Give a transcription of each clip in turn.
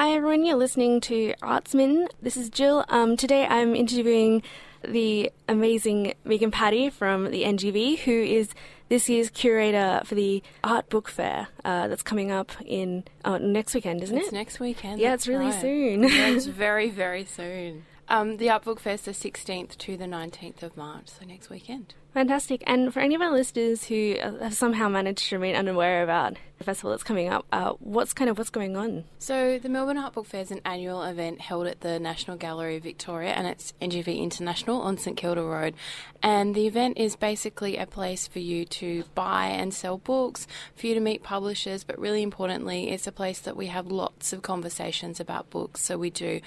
Hi, everyone. You're listening to Artsmin. This is Gill. Um, today I'm interviewing the amazing Megan Patty from the NGV, who is this year's curator for the Art Book Fair uh, that's coming up in uh, next weekend, isn't it? it's it? next weekend. Yeah, it's really right. soon. yeah, it's very, very soon. Um, the Art Book Fair is the 16th to the 19th of March, so next weekend. Fantastic. And for any of our listeners who have somehow managed to remain unaware about the festival that's coming up, uh, what's kind of what's going on? So the Melbourne Art Book Fair is an annual event held at the National Gallery of Victoria, and it's NGV International on St Kilda Road. And the event is basically a place for you to buy and sell books, for you to meet publishers, but really importantly, it's a place that we have lots of conversations about books. So we do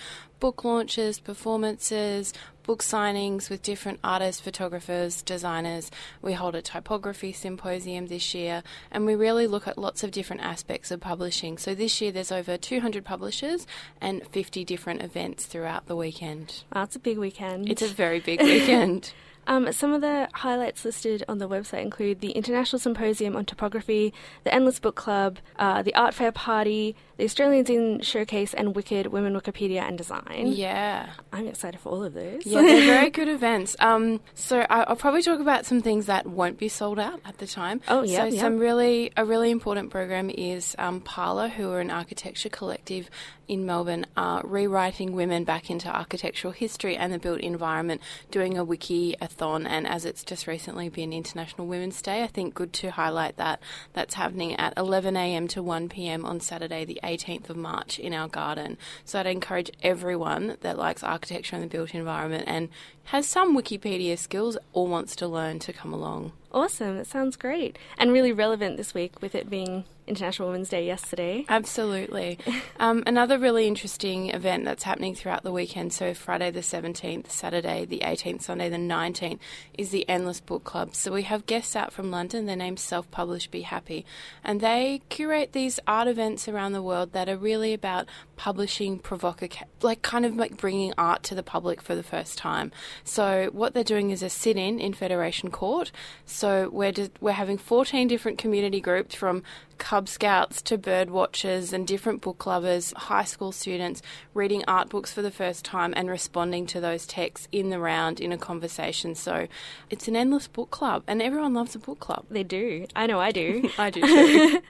book launches, performances, book signings with different artists, photographers, designers. We hold a typography symposium this year, and we really look at lots of different aspects of publishing. So this year there's over 200 publishers and 50 different events throughout the weekend. Oh, it's a big weekend. It's a very big weekend. Um, some of the highlights listed on the website include the International Symposium on Typography, the Endless Book Club, uh, the Art Fair Party, the Australian Zine Showcase, and WikiD Women Wikipedia and Design. Yeah. I'm excited for all of those. Yeah, they're very good events. Um, so I, will probably talk about some things that won't be sold out at the time. Oh, yeah. So yeah. some really a really important program is um, Parlour, who are an architecture collective in Melbourne, are rewriting women back into architectural history and the built environment, doing a wiki-a-thon. And as it's just recently been International Women's Day, I think good to highlight that. That's happening at 11 a.m. to 1 p.m. on Saturday, the 18th of March, in our garden. So I'd encourage everyone that likes architecture and the built environment and has some Wikipedia skills or wants to learn to come along. Awesome. That sounds great. And really relevant this week with it being International Women's Day yesterday. Absolutely. um, another really interesting event that's happening throughout the weekend, so Friday the 17th, Saturday the 18th, Sunday the 19th, is the Endless Book Club. So we have guests out from London, their name's Self Publish Be Happy, and they curate these art events around the world that are really about publishing provocative, like kind of like bringing art to the public for the first time. So what they're doing is a sit-in in Federation Court. So we're just, we're having 14 different community groups from Cub Scouts to bird watchers and different book lovers, high school students reading art books for the first time and responding to those texts in the round in a conversation. So it's an endless book club, and everyone loves a book club. They do. I know I do. I do too.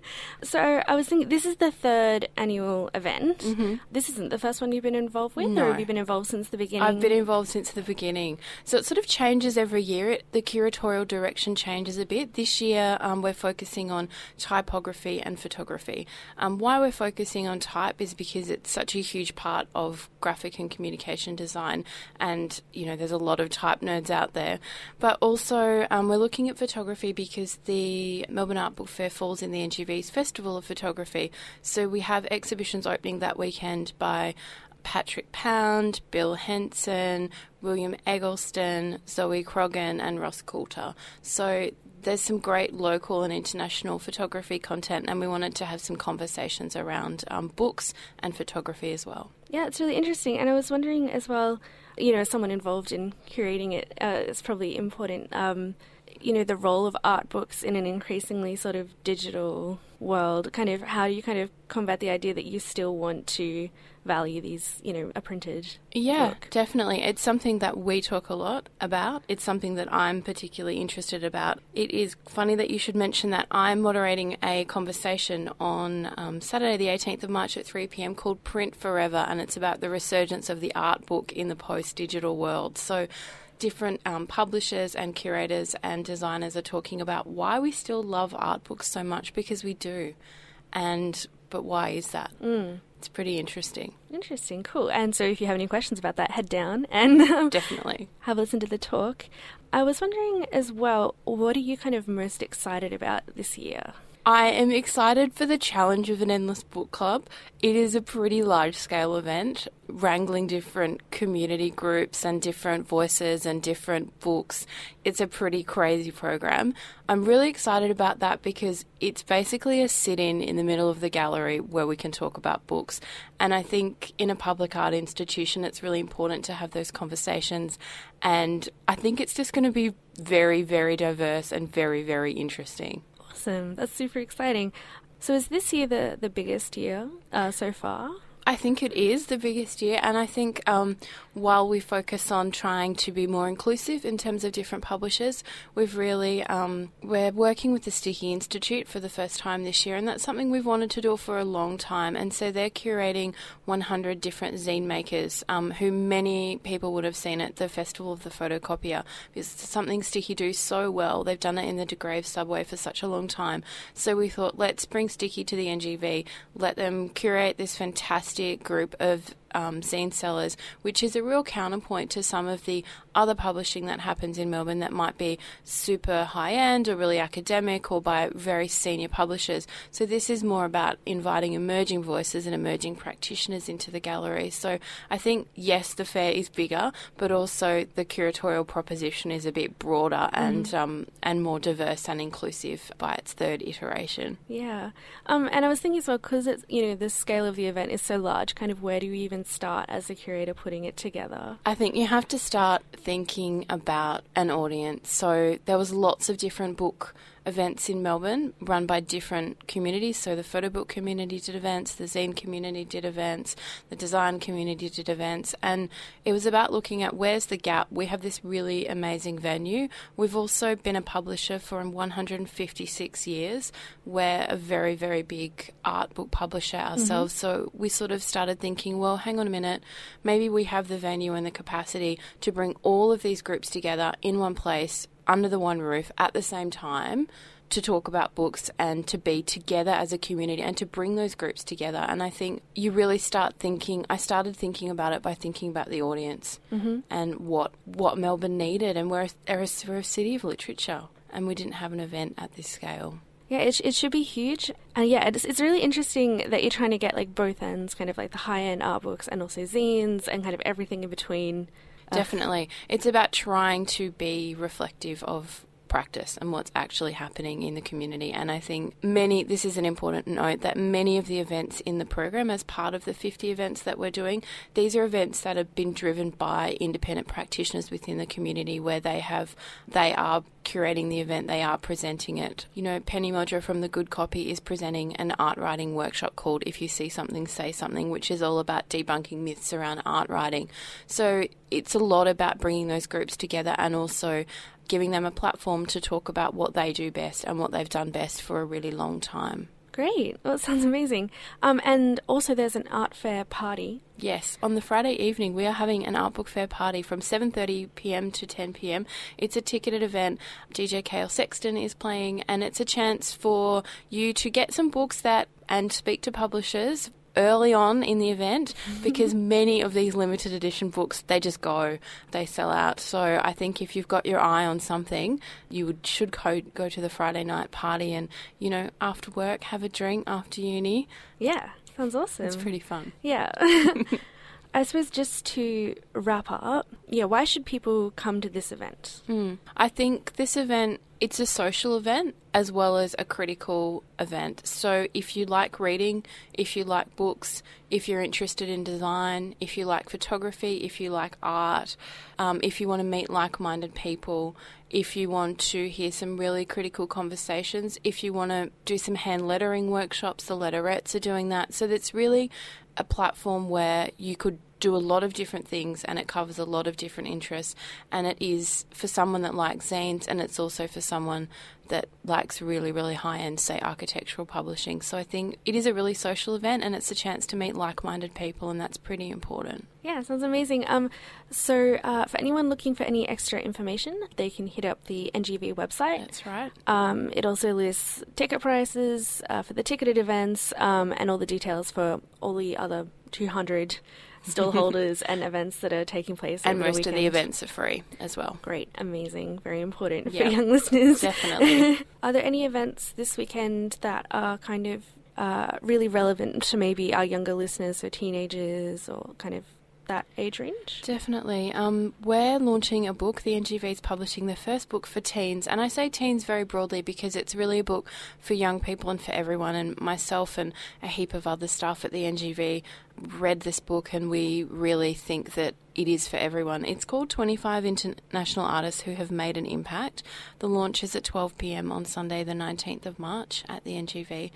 so I was thinking, this is the third annual event. Mm-hmm. This isn't the first one you've been involved with, no. or have you been involved since the beginning? I've been involved since the beginning. So it sort of changes every year. It, the curatorial direction changes a bit. This year um, we're focusing on typography and photography. Um, why we're focusing on type is because it's such a huge part of graphic and communication design, and you know there's a lot of type nerds out there. But also um, we're looking at photography because the Melbourne Art Book Fair falls in the NGV's Festival of Photography. So we have exhibitions opening that weekend by Patrick Pound, Bill Henson, William Eggleston, Zoe Croggon, and Ross Coulter. So there's some great local and international photography content, and we wanted to have some conversations around um, books and photography as well. Yeah, it's really interesting. And I was wondering as well, you know, someone involved in curating it, uh, it's probably important. Um, you know, the role of art books in an increasingly sort of digital world. Kind of, how do you kind of combat the idea that you still want to value these, you know, a printed yeah, book? definitely. It's something that we talk a lot about. It's something that I'm particularly interested about. It is funny that you should mention that I'm moderating a conversation on um, Saturday, the 18th of March at 3 p.m. called Print Forever, and it's about the resurgence of the art book in the post-digital world. So different um, publishers and curators and designers are talking about why we still love art books so much because we do. And but why is that? Mm. It's pretty interesting. Interesting, cool. And so, if you have any questions about that, head down and um, Definitely. have a listen to the talk. I was wondering as well, what are you kind of most excited about this year? I am excited for the challenge of an endless book club. It is a pretty large scale event, wrangling different community groups and different voices and different books. It's a pretty crazy program. I'm really excited about that because it's basically a sit in in the middle of the gallery where we can talk about books. And I think in a public art institution, it's really important to have those conversations. And I think it's just going to be very, very diverse and very, very interesting. Awesome. That's super exciting. So is this year the, the biggest year uh, so far? I think it is the biggest year, and I think um, while we focus on trying to be more inclusive in terms of different publishers, we've really um, we're working with the Sticky Institute for the first time this year, and that's something we've wanted to do for a long time. And so they're curating 100 different zine makers, um, who many people would have seen at the Festival of the Photocopier, because it's something Sticky do so well. They've done it in the Degraves subway for such a long time. So we thought, let's bring Sticky to the NGV, let them curate this fantastic fantastic group of um, zine sellers, which is a real counterpoint to some of the other publishing that happens in Melbourne that might be super high end or really academic or by very senior publishers. So this is more about inviting emerging voices and emerging practitioners into the gallery. So I think yes, the fair is bigger, but also the curatorial proposition is a bit broader mm. and um, and more diverse and inclusive by its third iteration. Yeah, um, and I was thinking as well because it's you know the scale of the event is so large. Kind of where do you even start as a curator putting it together? I think you have to start thinking about an audience. So there was lots of different book events in Melbourne run by different communities. So the photo book community did events, the zine community did events, the design community did events, and it was about looking at where's the gap. We have this really amazing venue. We've also been a publisher for 156 years. We're a very, very big art book publisher ourselves. Mm-hmm. So we sort of started thinking, well, hang on a minute, maybe we have the venue and the capacity to bring all of these groups together in one place under the one roof at the same time to talk about books and to be together as a community and to bring those groups together. And I think you really start thinking. I started thinking about it by thinking about the audience mm-hmm. and what what Melbourne needed. And we're a, we're a city of literature, and we didn't have an event at this scale. Yeah, it, it should be huge. And yeah, it's, it's really interesting that you're trying to get like both ends, kind of like the high end art books and also zines and kind of everything in between. Definitely. It's about trying to be reflective of practice and what's actually happening in the community. And I think many, this is an important note, that many of the events in the program, as part of the 50 events that we're doing, these are events that have been driven by independent practitioners within the community where they have, they are curating the event, they are presenting it. You know, Penny Modra from The Good Copy is presenting an art writing workshop called If You See Something, Say Something, which is all about debunking myths around art writing. So it's a lot about bringing those groups together and also giving them a platform to talk about what they do best and what they've done best for a really long time. Great. Well, it sounds amazing. Um, and also, there's an art fair party. Yes, on the Friday evening, we are having an art book fair party from 7:30 p.m. to 10 p.m. It's a ticketed event. DJ Kale Sexton is playing, and it's a chance for you to get some books that and speak to publishers early on in the event because many of these limited edition books they just go they sell out. So i think if you've got your eye on something you would should go, go to the friday night party and you know after work have a drink after uni. Yeah sounds awesome. It's pretty fun. Yeah. I suppose just to wrap up, yeah, why should people come to this event? Mm. I think this event it's a social event as well as a critical event. So if you like reading, if you like books, if you're interested in design, if you like photography, if you like art, um, if you want to meet like-minded people, if you want to hear some really critical conversations, if you want to do some hand lettering workshops, the letterettes are doing that. So it's really a platform where you could do a lot of different things and it covers a lot of different interests. And it is for someone that likes zines and it's also for someone that likes really really high end say architectural publishing. So i think it is a really social event and it's a chance to meet like-minded people and that's pretty important. Yeah sounds amazing. Um, so uh, for anyone looking for any extra information they can hit up the ngv website. That's right. Um, it also lists ticket prices uh, for the ticketed events um, and all the details for all the other 200 still holders and events that are taking place. And most the of the events are free as well. Great, amazing, very important for young listeners. Definitely. are there any events this weekend that are kind of uh, really relevant to maybe our younger listeners or teenagers or kind of that age range? Definitely. Um, we're launching a book. The NGV is publishing their first book for teens. And I say teens very broadly because it's really a book for young people and for everyone. And myself and a heap of other staff at the NGV read this book and we really think that it is for everyone. It's called 25 International Artists Who Have Made an Impact. The launch is at 12 pm on Sunday, the 19th of March at the NGV.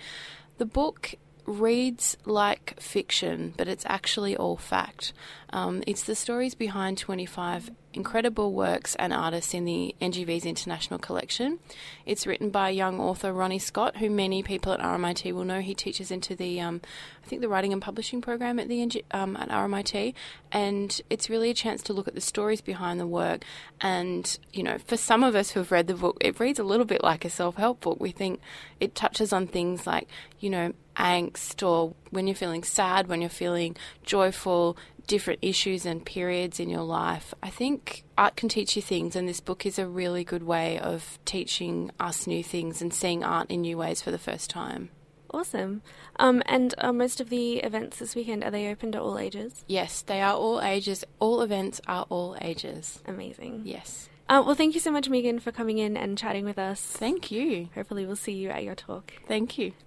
The book reads like fiction, but it's actually all fact. Um, it's the stories behind 25 incredible works and artists in the NGV's international collection. It's written by young author Ronnie Scott, who many people at RMIT will know. He teaches into the, um, I think, the writing and publishing program at the NG, um, at RMIT, and it's really a chance to look at the stories behind the work. And you know, for some of us who have read the book, it reads a little bit like a self-help book. We think it touches on things like, you know, angst or when you're feeling sad, when you're feeling joyful, different issues and periods in your life. I think art can teach you things, and this book is a really good way of teaching us new things and seeing art in new ways for the first time. Awesome. Um, and uh, most of the events this weekend are they open to all ages? Yes, they are all ages. All events are all ages. Amazing. Yes. Uh, well, thank you so much, Megan, for coming in and chatting with us. Thank you. Hopefully, we'll see you at your talk. Thank you.